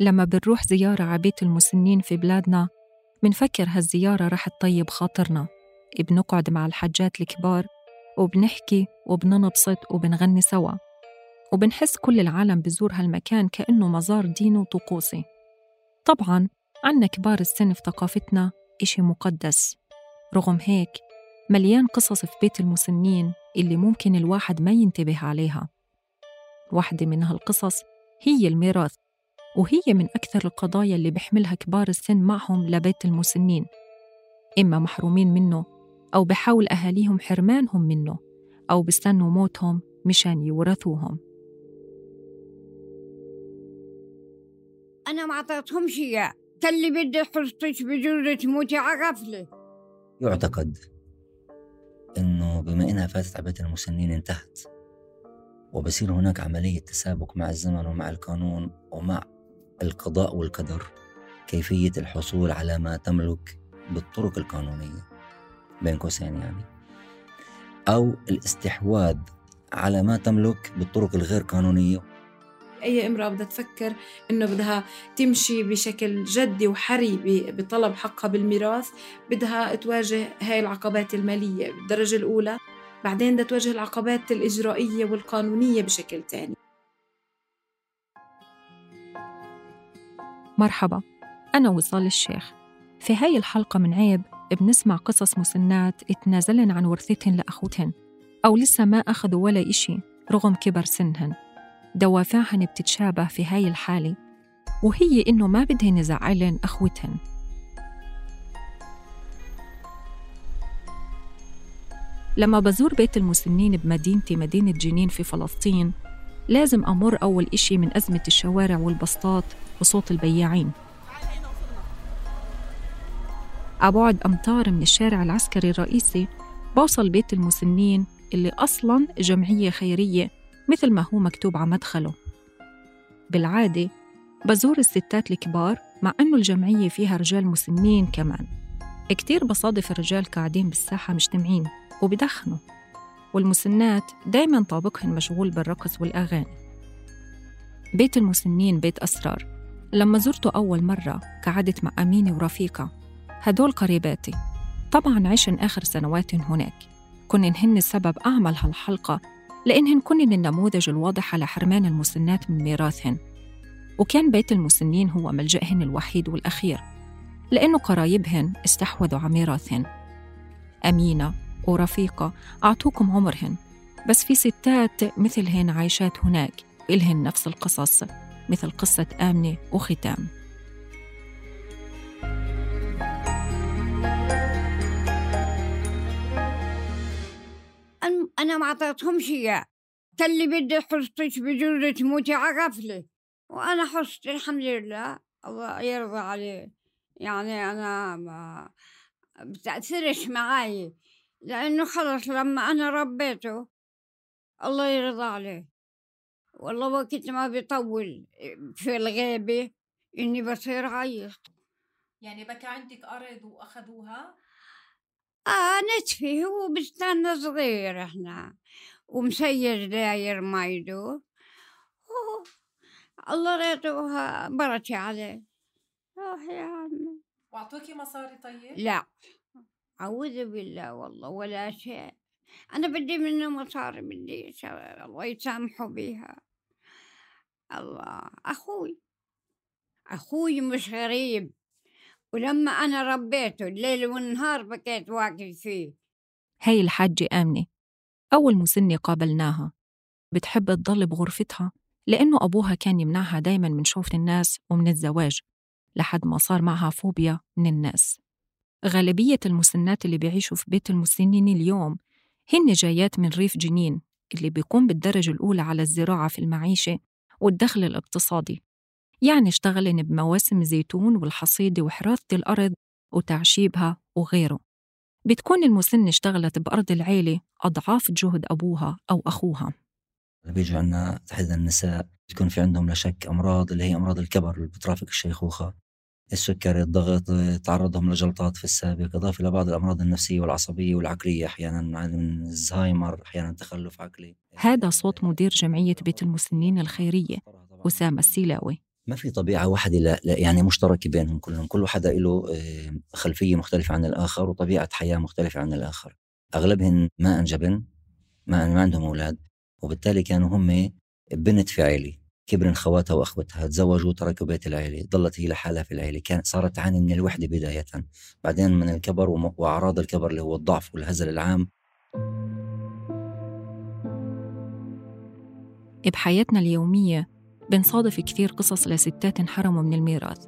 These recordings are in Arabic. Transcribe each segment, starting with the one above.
لما بنروح زيارة على بيت المسنين في بلادنا منفكر هالزيارة رح تطيب خاطرنا. بنقعد مع الحجات الكبار وبنحكي وبننبسط وبنغني سوا. وبنحس كل العالم بزور هالمكان كأنه مزار ديني وطقوسي. طبعاً عنا كبار السن في ثقافتنا إشي مقدس. رغم هيك مليان قصص في بيت المسنين اللي ممكن الواحد ما ينتبه عليها. واحدة من هالقصص هي الميراث وهي من أكثر القضايا اللي بيحملها كبار السن معهم لبيت المسنين. إما محرومين منه أو بحاول أهاليهم حرمانهم منه أو بستنوا موتهم مشان يورثوهم. أنا ما أعطيتهمش إياه اللي بدي حصتك بجرة تموتي على غفلة يعتقد. إنه بما إنها فاتت على بيت المسنين انتهت. وبصير هناك عملية تسابق مع الزمن ومع القانون ومع القضاء والقدر كيفية الحصول على ما تملك بالطرق القانونية بين قوسين يعني أو الاستحواذ على ما تملك بالطرق الغير قانونية أي امرأة بدها تفكر إنه بدها تمشي بشكل جدي وحري بطلب حقها بالميراث بدها تواجه هاي العقبات المالية بالدرجة الأولى بعدين بدها تواجه العقبات الإجرائية والقانونية بشكل تاني. مرحبا أنا وصال الشيخ. في هاي الحلقة من عيب بنسمع قصص مسنات اتنازلن عن ورثتهن لأخوتهن أو لسه ما أخذوا ولا إشي رغم كبر سنهن. دوافعهن بتتشابه في هاي الحالة وهي إنه ما بدهن يزعلن أخوتهن. لما بزور بيت المسنين بمدينتي مدينة جنين في فلسطين لازم أمر أول إشي من أزمة الشوارع والبسطات وصوت البياعين. أبعد أمتار من الشارع العسكري الرئيسي بوصل بيت المسنين اللي أصلاً جمعية خيرية مثل ما هو مكتوب على مدخله. بالعادة بزور الستات الكبار مع أنه الجمعية فيها رجال مسنين كمان. كتير بصادف الرجال قاعدين بالساحة مجتمعين وبدخنوا والمسنات دايما طابقهن مشغول بالرقص والأغاني. بيت المسنين بيت أسرار. لما زرته أول مرة قعدت مع أمينة ورفيقة. هدول قريباتي. طبعا عشن آخر سنوات هناك. كنن هن السبب أعمل هالحلقة لأنهن كنن النموذج الواضح على حرمان المسنات من ميراثهن. وكان بيت المسنين هو ملجأهن الوحيد والأخير لأنه قرايبهن استحوذوا على ميراثهن. أمينة ورفيقة أعطوكم عمرهن بس في ستات مثلهن عايشات هناك إلهن نفس القصص مثل قصة آمنة وختام. أنا ما أعطيتهمش إياه. اللي بدي حصتك بجرة تموتي على غفلة وأنا حصت الحمد لله. الله يرضى عليه. يعني أنا ما بتأثرش معي لأنه خلص لما أنا ربيته. الله يرضى عليه. والله وقت ما بيطول في الغيبة إني بصير عيط يعني بكى عندك أرض وأخذوها؟ آه نتفي هو بستان صغير إحنا ومسير داير ما يدور الله ريتوها بركة عليه. روح يا عمي. وأعطوكي مصاري طيب؟ لا. أعوذ بالله والله ولا شيء. أنا بدي منه مصاري بدي الله يسامحوا بيها. الله أخوي. أخوي مش غريب. ولما أنا ربيته الليل والنهار بكيت واقف فيه. هاي الحاجة آمنة. أول مسنة قابلناها. بتحب تضل بغرفتها؟ لأنه أبوها كان يمنعها دايما من شوف الناس ومن الزواج لحد ما صار معها فوبيا من الناس. غالبية المسنات اللي بيعيشوا في بيت المسنين اليوم هن جايات من ريف جنين اللي بيقوم بالدرجة الأولى على الزراعة في المعيشة والدخل الاقتصادي. يعني اشتغلن بمواسم الزيتون والحصيدة وحراثة الأرض وتعشيبها وغيره. بتكون المسنة اشتغلت بأرض العيلة أضعاف جهد أبوها أو أخوها. بيجوا عنا تحديدا النساء بتكون في عندهم لا شك أمراض اللي هي أمراض الكبر اللي بترافق الشيخوخة. السكري الضغط تعرضهم لجلطات في السابق إضافة إلى بعض الأمراض النفسية والعصبية والعقلية أحيانا من الزهايمر أحيانا تخلف عقلي. هذا صوت مدير جمعية بيت المسنين الخيرية أسامة السيلاوي. ما في طبيعة واحدة لا, يعني مشتركة بينهم كلهم. كل حدا له آه، خلفية مختلفة عن الآخر وطبيعة حياة مختلفة عن الآخر. أغلبهم ما أنجبن ما, ما عندهم أولاد وبالتالي كانوا هم بنت في عيلة كبرن خواتها وأخوتها تزوجوا وتركوا بيت العيلة ضلت هي لحالها في العيلة. كانت صارت تعاني من الوحدة بداية. بعدين من الكبر وأعراض الكبر اللي هو الضعف والهزل العام. بحياتنا اليومية بنصادف كثير قصص لستات انحرموا من الميراث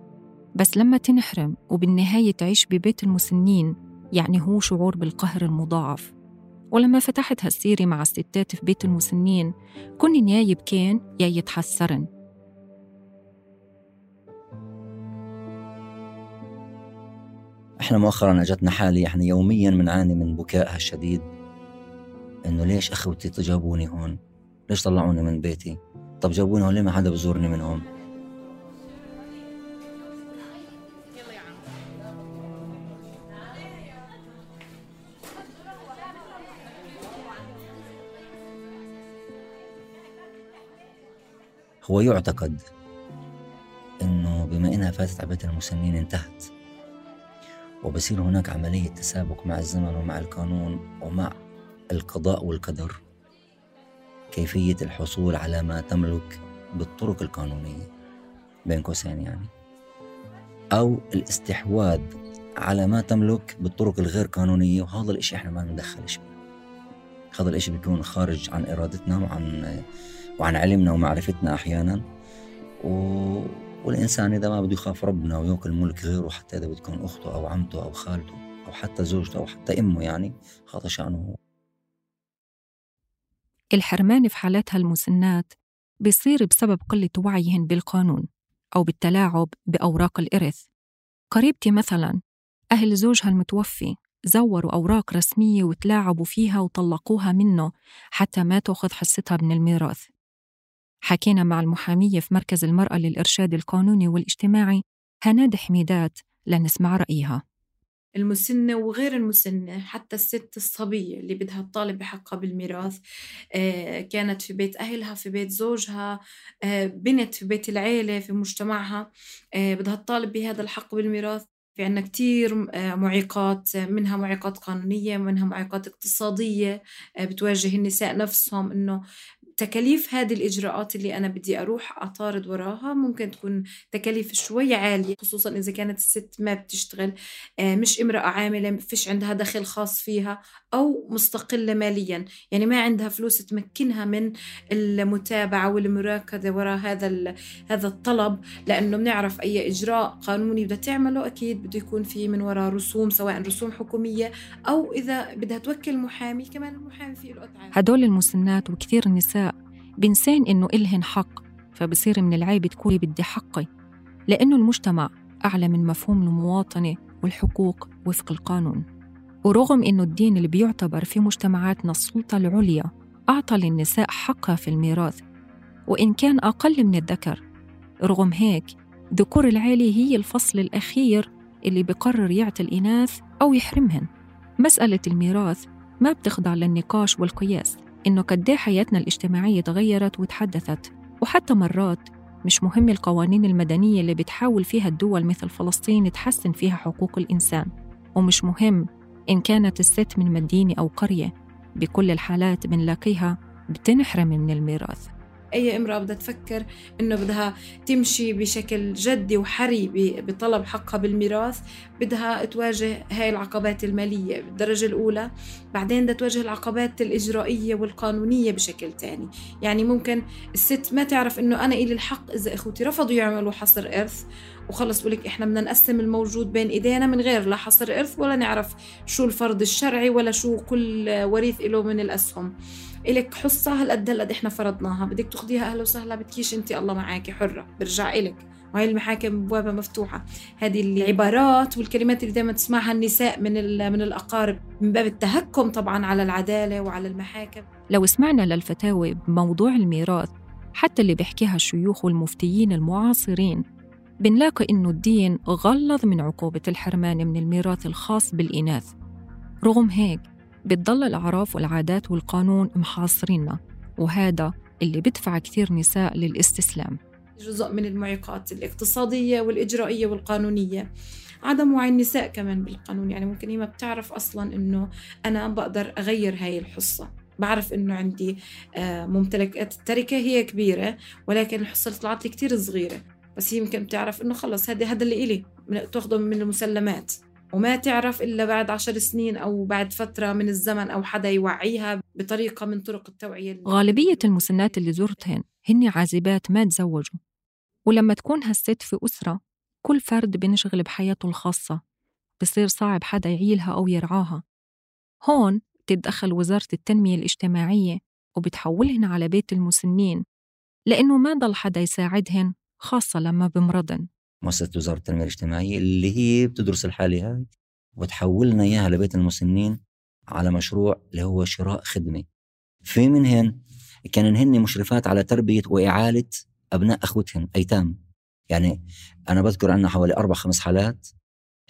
بس لما تنحرم وبالنهاية تعيش ببيت المسنين يعني هو شعور بالقهر المضاعف ولما فتحت هالسيرة مع الستات في بيت المسنين كن يا يبكين يا يتحسرن إحنا مؤخرا اجتنا حالة إحنا يوميا بنعاني من بكائها الشديد إنه ليش أخوتي جابوني هون؟ ليش طلعوني من بيتي؟ طب جابوني هون ليه ما حدا بزورني منهم؟ هو يعتقد إنه بما إنها فاتت على بيت المسنين انتهت وبصير هناك عملية تسابق مع الزمن ومع القانون ومع القضاء والقدر كيفية الحصول على ما تملك بالطرق القانونية بين قوسين يعني أو الاستحواذ على ما تملك بالطرق الغير قانونية وهذا الإشي إحنا ما ندخلش هذا الإشي بيكون خارج عن إرادتنا وعن وعن علمنا ومعرفتنا أحيانا. و... والإنسان إذا ما بده يخاف ربنا ويأكل ملك غيره حتى إذا بتكون أخته أو عمته أو خالته أو حتى زوجته أو حتى أمه يعني هذا شأنه. الحرمان في حالاتها المسنات بيصير بسبب قلة وعيهن بالقانون أو بالتلاعب بأوراق الإرث. قريبتي مثلا أهل زوجها المتوفي زوروا أوراق رسمية وتلاعبوا فيها وطلقوها منه حتى ما تأخذ حصتها من الميراث. حكينا مع المحامية في مركز المرأة للإرشاد القانوني والاجتماعي هناد حميدات لنسمع رأيها. المسنة وغير المسنة حتى الست الصبية اللي بدها تطالب بحقها بالميراث آه، كانت في بيت أهلها في بيت زوجها آه، بنت في بيت العيلة في مجتمعها آه، بدها تطالب بهذا الحق بالميراث. في عنا كتير معيقات منها معيقات قانونية منها معيقات اقتصادية بتواجه النساء نفسهم إنه تكاليف هذه الإجراءات اللي أنا بدي أروح أطارد وراها ممكن تكون تكاليف شوي عالية خصوصا إذا كانت الست ما بتشتغل آه، مش امرأة عاملة فيش عندها دخل خاص فيها أو مستقلة ماليا. يعني ما عندها فلوس تمكنها من المتابعة والمراكزة وراء هذا هذا الطلب لأنه بنعرف أي إجراء قانوني بدها تعمله أكيد بده يكون في من وراء رسوم سواء رسوم حكومية أو إذا بدها توكل محامي كمان المحامي فيه له هدول المسنات وكثير نساء بنسان إنه إلهن حق فبصير من العيب تقولي بدي حقي. لأنه المجتمع أعلى من مفهوم المواطنة والحقوق وفق القانون. ورغم إنه الدين اللي بيعتبر في مجتمعاتنا السلطة العليا أعطى للنساء حقها في الميراث وإن كان أقل من الذكر. رغم هيك ذكور العيلة هي الفصل الأخير اللي بقرر يعطي الإناث أو يحرمهن. مسألة الميراث ما بتخضع للنقاش والقياس. إنه قد إيه حياتنا الاجتماعية تغيرت وتحدثت وحتى مرات مش مهم القوانين المدنية اللي بتحاول فيها الدول مثل فلسطين تحسن فيها حقوق الإنسان ومش مهم إن كانت الست من مدينة أو قرية بكل الحالات بنلاقيها بتنحرم من الميراث. أي امرأة بدها تفكر إنه بدها تمشي بشكل جدي وحري بطلب حقها بالميراث بدها تواجه هاي العقبات المالية بالدرجة الأولى. بعدين بدها تواجه العقبات الإجرائية والقانونية بشكل تاني. يعني ممكن الست ما تعرف إنه أنا إلي الحق إذا إخوتي رفضوا يعملوا حصر إرث وخلص بقولك إحنا بدنا نقسم الموجود بين إيدينا من غير لا حصر إرث ولا نعرف شو الفرض الشرعي ولا شو كل وريث له من الأسهم. إلك حصة هالقد هالقد إحنا فرضناها. بدك تاخديها أهلا وسهلا بدكيش أنت الله معاكي حرة. برجع إلك. وهي المحاكم ابوابها مفتوحة. هذه العبارات والكلمات اللي دائما تسمعها النساء من من الأقارب. من باب التهكم طبعا على العدالة وعلى المحاكم. لو سمعنا للفتاوى بموضوع الميراث حتى اللي بيحكيها الشيوخ والمفتيين المعاصرين بنلاقي إنه الدين غلظ من عقوبة الحرمان من الميراث الخاص بالإناث. رغم هيك بتضل الأعراف والعادات والقانون محاصريننا وهذا اللي بدفع كثير نساء للاستسلام. جزء من المعيقات الاقتصادية والإجرائية والقانونية. عدم وعي النساء كمان بالقانون يعني ممكن هي ما بتعرف أصلا إنه أنا بقدر أغير هاي الحصة. بعرف إنه عندي آه، ممتلكات التركة هي كبيرة ولكن الحصة اللي طلعت لي كتير صغيرة. بس هي يمكن بتعرف إنه خلص هذا هذا اللي إلي تاخده من المسلمات. وما تعرف إلا بعد عشر سنين أو بعد فترة من الزمن أو حدا يوعيها بطريقة من طرق التوعية غالبية المسنات اللي زرتهن هن عازبات ما تزوجوا. ولما تكون هالست في أسرة كل فرد بينشغل بحياته الخاصة. بصير صعب حدا يعيلها أو يرعاها. هون تتدخل وزارة التنمية الاجتماعية وبتحولهن على بيت المسنين لأنه ما ضل حدا يساعدهن خاصة لما بمرضن. مؤسسة وزارة التنمية الاجتماعية اللي هي بتدرس الحالة هاي وتحولنا إياها لبيت المسنين على مشروع اللي هو شراء خدمة. في منهن كان هن مشرفات على تربية وإعالة أبناء أخوتهن أيتام. يعني أنا بذكر عنا حوالي أربع خمس حالات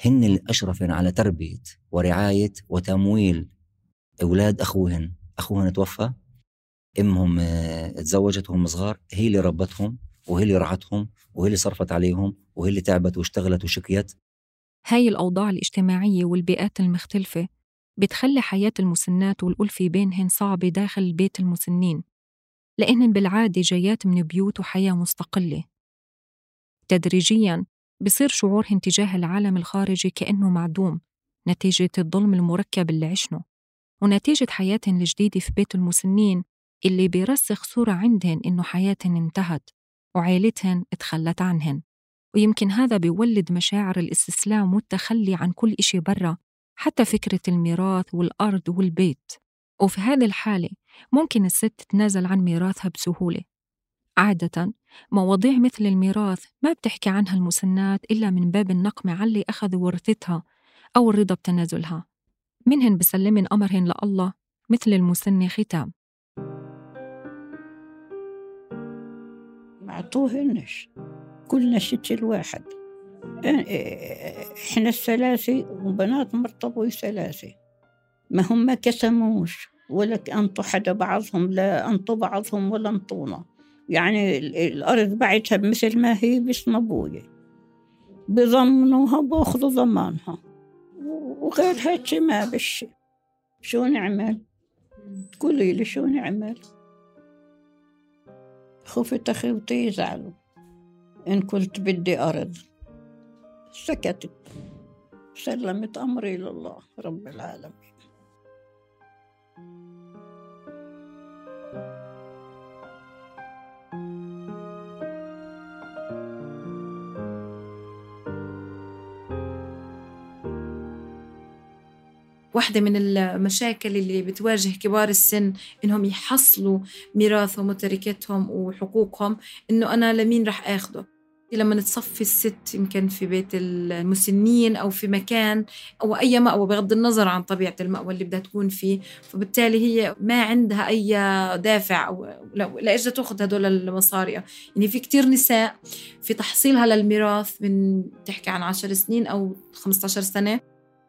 هن اللي أشرفن على تربية ورعاية وتمويل أولاد أخوهن. أخوهن توفى أمهم آه، تزوجت وهم صغار هي اللي ربتهم. وهي اللي رعتهم وهي اللي صرفت عليهم وهي اللي تعبت واشتغلت وشكيت. هاي الأوضاع الاجتماعية والبيئات المختلفة بتخلي حياة المسنات والألفة بينهن صعبة داخل بيت المسنين لأنهن بالعادة جايات من بيوت وحياة مستقلة. تدريجياً بصير شعورهن تجاه العالم الخارجي كأنه معدوم نتيجة الظلم المركب اللي عشنه ونتيجة حياتهن الجديدة في بيت المسنين اللي بيرسخ صورة عندهن إنه حياتهن انتهت. وعيلتهن تخلت عنهن. ويمكن هذا بيولد مشاعر الاستسلام والتخلي عن كل إشي برا حتى فكرة الميراث والأرض والبيت. وفي هذه الحالة ممكن الست تتنازل عن ميراثها بسهولة. عادة مواضيع مثل الميراث ما بتحكي عنها المسنات إلا من باب النقمة على اللي أخذوا ورثتها أو الرضا بتنازلها. منهن بسلمن أمرهن لله مثل المسنة ختام. عطوهنش كلنا ست الواحد. إحنا الثلاثة وبنات مرت أبوي ثلاثة ما هم ما كسموش ولا أنطوا حدا بعضهم لا أنطوا بعضهم ولا أنطونا. يعني الأرض بعتها مثل ما هي باسم بضمنوها بأخذوا ضمانها. وغير هيك ما بشي. شو نعمل؟ تقولي لي شو نعمل؟ خفت أخوتي يزعلوا إن كنت بدي أرض. سكتت. سلمت أمري لله رب العالمين. واحدة من المشاكل اللي بتواجه كبار السن إنهم يحصلوا ميراثهم وتركتهم وحقوقهم إنه أنا لمين رح آخده؟ لما نتصفي الست يمكن في بيت المسنين أو في مكان أو أي مأوى بغض النظر عن طبيعة المأوى اللي بدها تكون فيه. فبالتالي هي ما عندها أي دافع أو لإيش تأخذ هدول المصاري. يعني في كتير نساء في تحصيلها للميراث من تحكي عن عشر سنين أو 15 سنة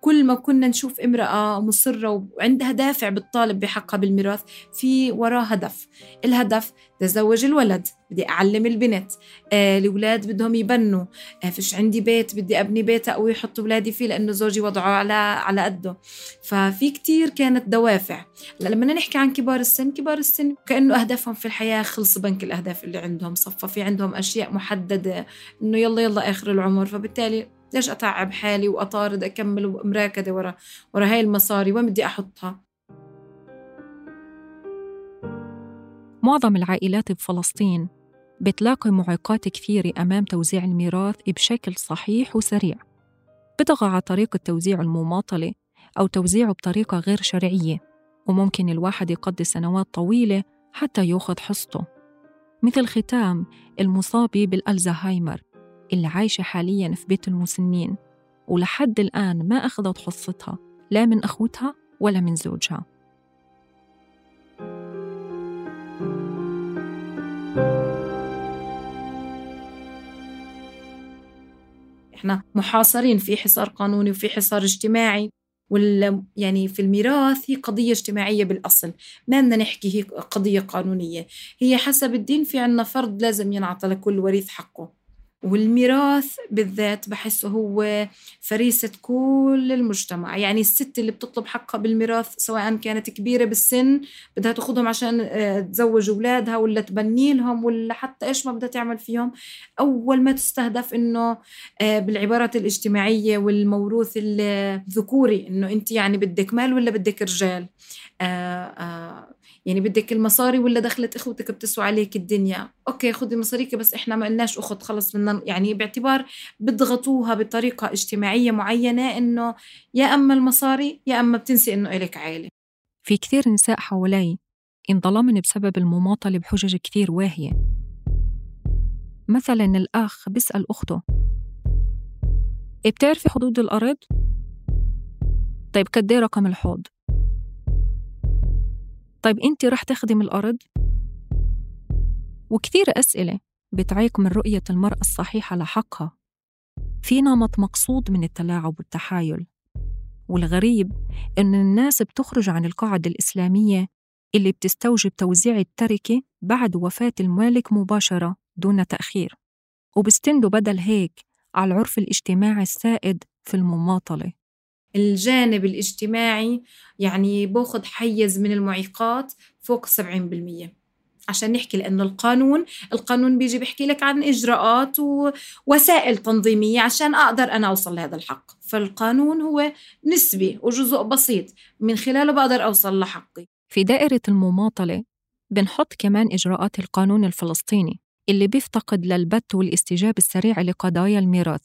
كل ما كنا نشوف امرأة مصرة وعندها دافع بالطالب بحقها بالميراث في وراه هدف. الهدف تزوج الولد بدي أعلم البنت. آه الأولاد بدهم يبنوا. آه فيش عندي بيت بدي أبني بيت أو يحط أولادي فيه لأنه زوجي وضعه على على قده. ففي كتير كانت دوافع. لما نحكي عن كبار السن كبار السن كأنه أهدافهم في الحياة خلص بنك الأهداف اللي عندهم. صفى في عندهم أشياء محددة إنه يلا يلا آخر العمر. فبالتالي ليش أتعب حالي وأطارد أكمل ومراكدة ورا ورا هاي المصاري؟ وين بدي أحطها؟ معظم العائلات بفلسطين بتلاقي معيقات كثيرة أمام توزيع الميراث بشكل صحيح وسريع. على طريقة توزيع المماطلة أو توزيعه بطريقة غير شرعية وممكن الواحد يقضي سنوات طويلة حتى يأخذ حصته. مثل ختام المصابة بالألزهايمر. اللي عايشة حاليا في بيت المسنين ولحد الآن ما أخذت حصتها لا من أخوتها ولا من زوجها. إحنا محاصرين في حصار قانوني وفي حصار اجتماعي وال يعني في الميراث هي قضية اجتماعية بالأصل ما بدنا نحكي هي قضية قانونية. هي حسب الدين في عنا فرض لازم ينعطى لكل وريث حقه. والميراث بالذات بحسه هو فريسة كل المجتمع. يعني الست اللي بتطلب حقها بالميراث سواء كانت كبيرة بالسن بدها تاخذهم عشان آه، تزوج أولادها ولا تبني لهم ولا حتى إيش ما بدها تعمل فيهم. أول ما تستهدف إنه آه، بالعبارات الاجتماعية والموروث الذكوري إنه أنت يعني بدك مال ولا بدك رجال؟ آه، يعني بدك المصاري ولا دخلت اخوتك بتسوى عليك الدنيا أوكي خذي مصاريك بس إحنا ما قلناش أخت خلص بدنا يعني باعتبار بضغطوها بطريقة اجتماعية معينة إنه يا أما المصاري يا أما بتنسي إنه إلك عائلة في كثير نساء حوالي انظلمن بسبب المماطلة بحجج كثير واهية مثلا الأخ بيسأل أخته إيه بتعرفي حدود الأرض؟ طيب قد إيه رقم الحوض؟ طيب أنت رح تخدم الأرض؟ وكثير أسئلة بتعيق من رؤية المرأة الصحيحة لحقها في نمط مقصود من التلاعب والتحايل والغريب إن الناس بتخرج عن القاعدة الإسلامية اللي بتستوجب توزيع التركة بعد وفاة المالك مباشرة دون تأخير وبستندوا بدل هيك على العرف الاجتماعي السائد في المماطلة الجانب الاجتماعي يعني باخذ حيز من المعيقات فوق 70% عشان نحكي لأنه القانون القانون بيجي بيحكي لك عن إجراءات ووسائل تنظيمية عشان أقدر أنا أوصل لهذا الحق. فالقانون هو نسبي وجزء بسيط من خلاله بقدر أوصل لحقي. في دائرة المماطلة بنحط كمان إجراءات القانون الفلسطيني اللي بيفتقد للبت والاستجابة السريعة لقضايا الميراث.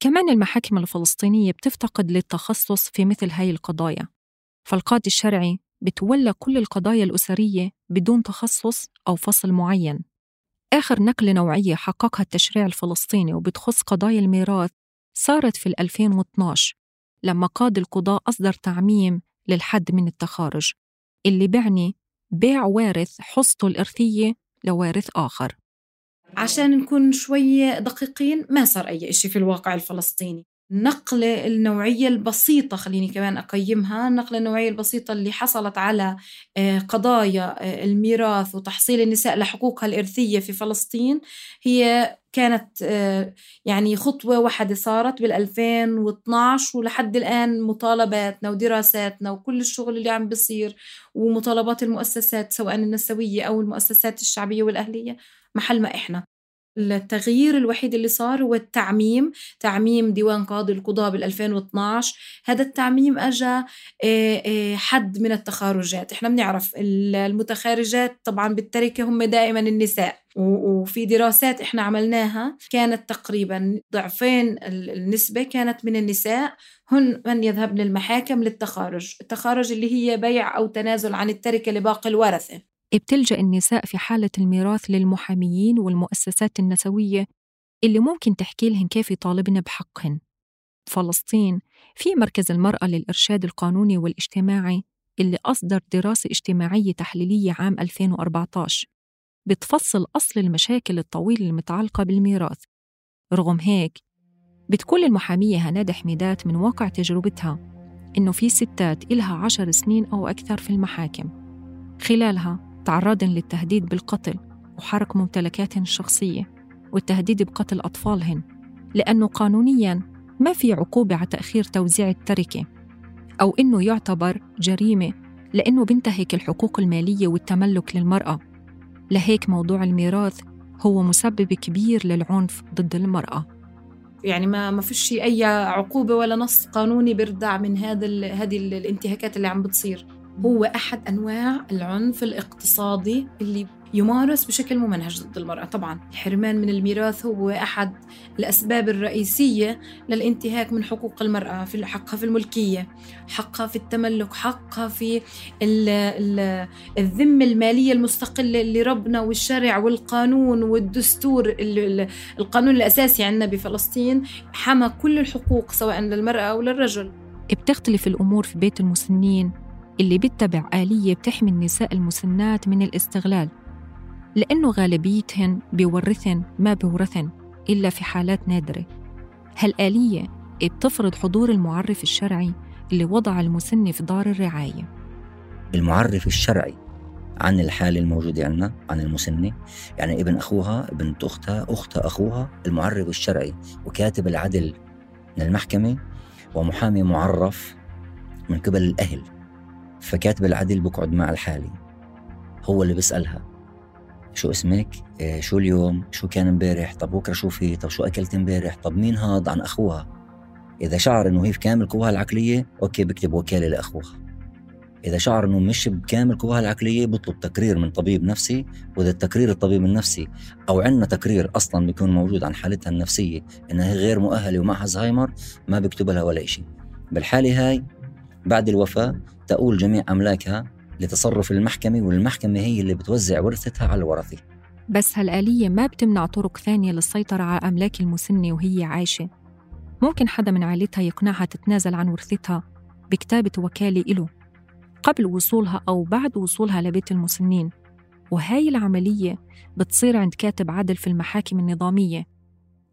كمان المحاكم الفلسطينية بتفتقد للتخصص في مثل هاي القضايا. فالقاضي الشرعي بتولى كل القضايا الأسرية بدون تخصص أو فصل معين. آخر نقلة نوعية حققها التشريع الفلسطيني وبتخص قضايا الميراث صارت في 2012 لما قاضي القضاء أصدر تعميم للحد من التخارج اللي بعني بيع وارث حصته الإرثية لوارث آخر. عشان نكون شوية دقيقين ما صار أي إشي في الواقع الفلسطيني. النقلة النوعية البسيطة خليني كمان أقيمها النقلة النوعية البسيطة اللي حصلت على آه، قضايا آه، الميراث وتحصيل النساء لحقوقها الإرثية في فلسطين هي كانت آه، يعني خطوة واحدة صارت بال 2012 ولحد الآن مطالباتنا ودراساتنا وكل الشغل اللي عم بيصير ومطالبات المؤسسات سواء النسوية أو المؤسسات الشعبية والأهلية. محل ما إحنا. التغيير الوحيد اللي صار هو التعميم تعميم ديوان قاضي القضاء بال 2012 هذا التعميم اجى حد من التخارجات. إحنا بنعرف المتخارجات طبعا بالتركة هم دائما النساء. وفي دراسات إحنا عملناها كانت تقريبا ضعفين النسبة كانت من النساء. هن من يذهبن للمحاكم للتخارج. التخارج اللي هي بيع أو تنازل عن التركة لباقي الورثة. بتلجأ النساء في حالة الميراث للمحاميين والمؤسسات النسوية اللي ممكن تحكي لهن كيف يطالبن بحقهن. فلسطين في مركز المرأة للإرشاد القانوني والاجتماعي اللي أصدر دراسة اجتماعية تحليلية عام 2014 بتفصل أصل المشاكل الطويلة المتعلقة بالميراث. رغم هيك بتقول المحامية هناد حميدات من واقع تجربتها إنه في ستات إلها عشر سنين أو أكثر في المحاكم. خلالها تعرضن للتهديد بالقتل وحرق ممتلكاتهن الشخصية والتهديد بقتل أطفالهن لأنه قانونياً ما في عقوبة على تأخير توزيع التركة أو إنه يعتبر جريمة لأنه بينتهك الحقوق المالية والتملك للمرأة. لهيك موضوع الميراث هو مسبب كبير للعنف ضد المرأة. يعني ما ما فيش أي عقوبة ولا نص قانوني بيردع من هذا هذه الانتهاكات اللي عم بتصير. هو أحد أنواع العنف الاقتصادي اللي يمارس بشكل ممنهج ضد المرأة. طبعا الحرمان من الميراث هو أحد الأسباب الرئيسية للانتهاك من حقوق المرأة في حقها في الملكية حقها في التملك حقها في ال ال الذمة المالية المستقلة اللي ربنا والشرع والقانون والدستور القانون الأساسي عندنا بفلسطين حمى كل الحقوق سواء للمرأة أو للرجل. بتختلف الأمور في بيت المسنين. اللي بيتبع آلية بتحمي النساء المسنات من الاستغلال لأنه غالبيتهن بيورثن ما بيورثن إلا في حالات نادرة. هالآلية بتفرض حضور المعرف الشرعي اللي وضع المسنة في دار الرعاية. المعرف الشرعي عن الحالة الموجودة عندنا عن المسنة يعني ابن أخوها بنت أختها أخت أخوها المعرف الشرعي وكاتب العدل من المحكمة ومحامي معرف من قبل الأهل. فكاتب العدل بقعد مع الحالة هو اللي بيسألها شو اسمك؟ إيه شو اليوم؟ شو كان امبارح؟ طب بكرة شو في؟ طب شو أكلت امبارح؟ طب مين هاد عن أخوها؟ إذا شعر إنه هي في كامل قواها العقلية أوكي بكتب وكالة لأخوها إذا شعر إنه مش بكامل قواها العقلية بطلب تقرير من طبيب نفسي وإذا التقرير الطبيب النفسي أو عندنا تقرير أصلا بيكون موجود عن حالتها النفسية إنها غير مؤهلة ومعها زهايمر ما بيكتب لها ولا شيء بالحالة هاي بعد الوفاة تؤول جميع أملاكها لتصرف المحكمة والمحكمة هي اللي بتوزع ورثتها على الورثه بس هالآلية ما بتمنع طرق ثانية للسيطرة على أملاك المسنة وهي عايشة. ممكن حدا من عائلتها يقنعها تتنازل عن ورثتها بكتابة وكالة إله قبل وصولها أو بعد وصولها لبيت المسنين. وهاي العملية بتصير عند كاتب عدل في المحاكم النظامية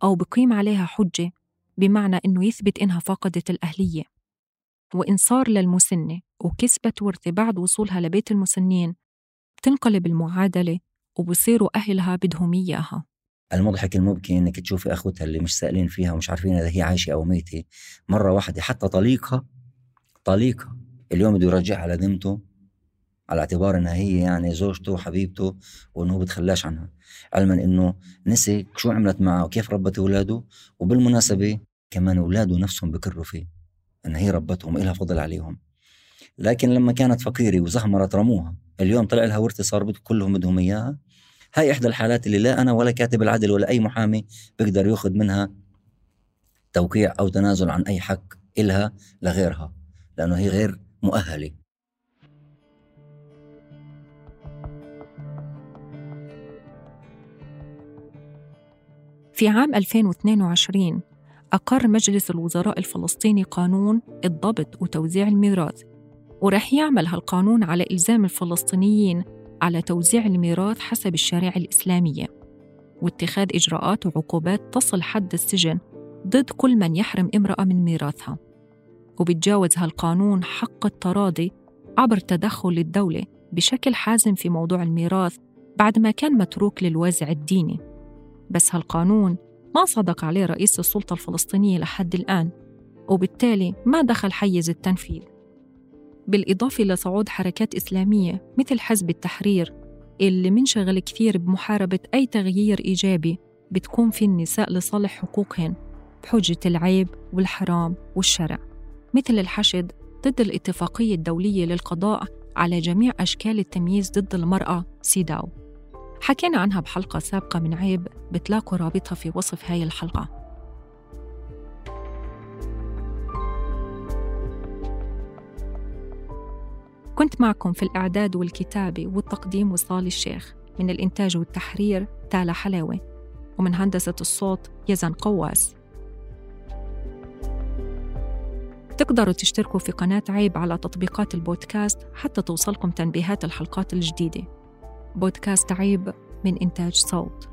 أو بقيم عليها حجة بمعنى إنه يثبت إنها فقدت الأهلية. وإن صار للمسنة وكسبت ورثة بعد وصولها لبيت المسنين. بتنقلب المعادلة وبصيروا أهلها بدهم إياها. المضحك المبكي إنك تشوفي أخوتها اللي مش سائلين فيها ومش عارفين إذا هي عايشة أو ميتة. مرة واحدة حتى طليقها طليقها اليوم بده يرجعها لذمته على اعتبار إنها هي يعني زوجته وحبيبته وإنه بتخلاش عنها. علما إنه نسي شو عملت معه وكيف ربت أولاده وبالمناسبة كمان أولاده نفسهم بكروا فيه. إن هي ربتهم إلها فضل عليهم. لكن لما كانت فقيره وزهمرت رموها اليوم طلع لها ورثه صار كلهم بدهم إياها. هاي إحدى الحالات اللي لا أنا ولا كاتب العدل ولا أي محامي بيقدر يأخذ منها توقيع أو تنازل عن أي حق إلها لغيرها لأنه هي غير مؤهلة. في عام 2022 أقر مجلس الوزراء الفلسطيني قانون الضبط وتوزيع الميراث ورح يعمل هالقانون على إلزام الفلسطينيين على توزيع الميراث حسب الشريعة الإسلامية. واتخاذ إجراءات وعقوبات تصل حد السجن ضد كل من يحرم امرأة من ميراثها. وبتجاوز هالقانون حق التراضي عبر تدخل الدولة بشكل حازم في موضوع الميراث بعد ما كان متروك للوازع الديني. بس هالقانون ما صدق عليه رئيس السلطة الفلسطينية لحد الآن وبالتالي ما دخل حيز التنفيذ. بالإضافة لصعود حركات إسلامية مثل حزب التحرير اللي منشغل كثير بمحاربة أي تغيير إيجابي بتكون في النساء لصالح حقوقهن بحجة العيب والحرام والشرع. مثل الحشد ضد الاتفاقية الدولية للقضاء على جميع أشكال التمييز ضد المرأة سيداو حكينا عنها بحلقة سابقة من عيب بتلاقوا رابطها في وصف هاي الحلقة. كنت معكم في الإعداد والكتابة والتقديم وصال الشيخ. من الإنتاج والتحرير تالا حلاوة. ومن هندسة الصوت يزن قواس. تقدروا تشتركوا في قناة عيب على تطبيقات البودكاست حتى توصلكم تنبيهات الحلقات الجديدة. بودكاست عيب من إنتاج صوت.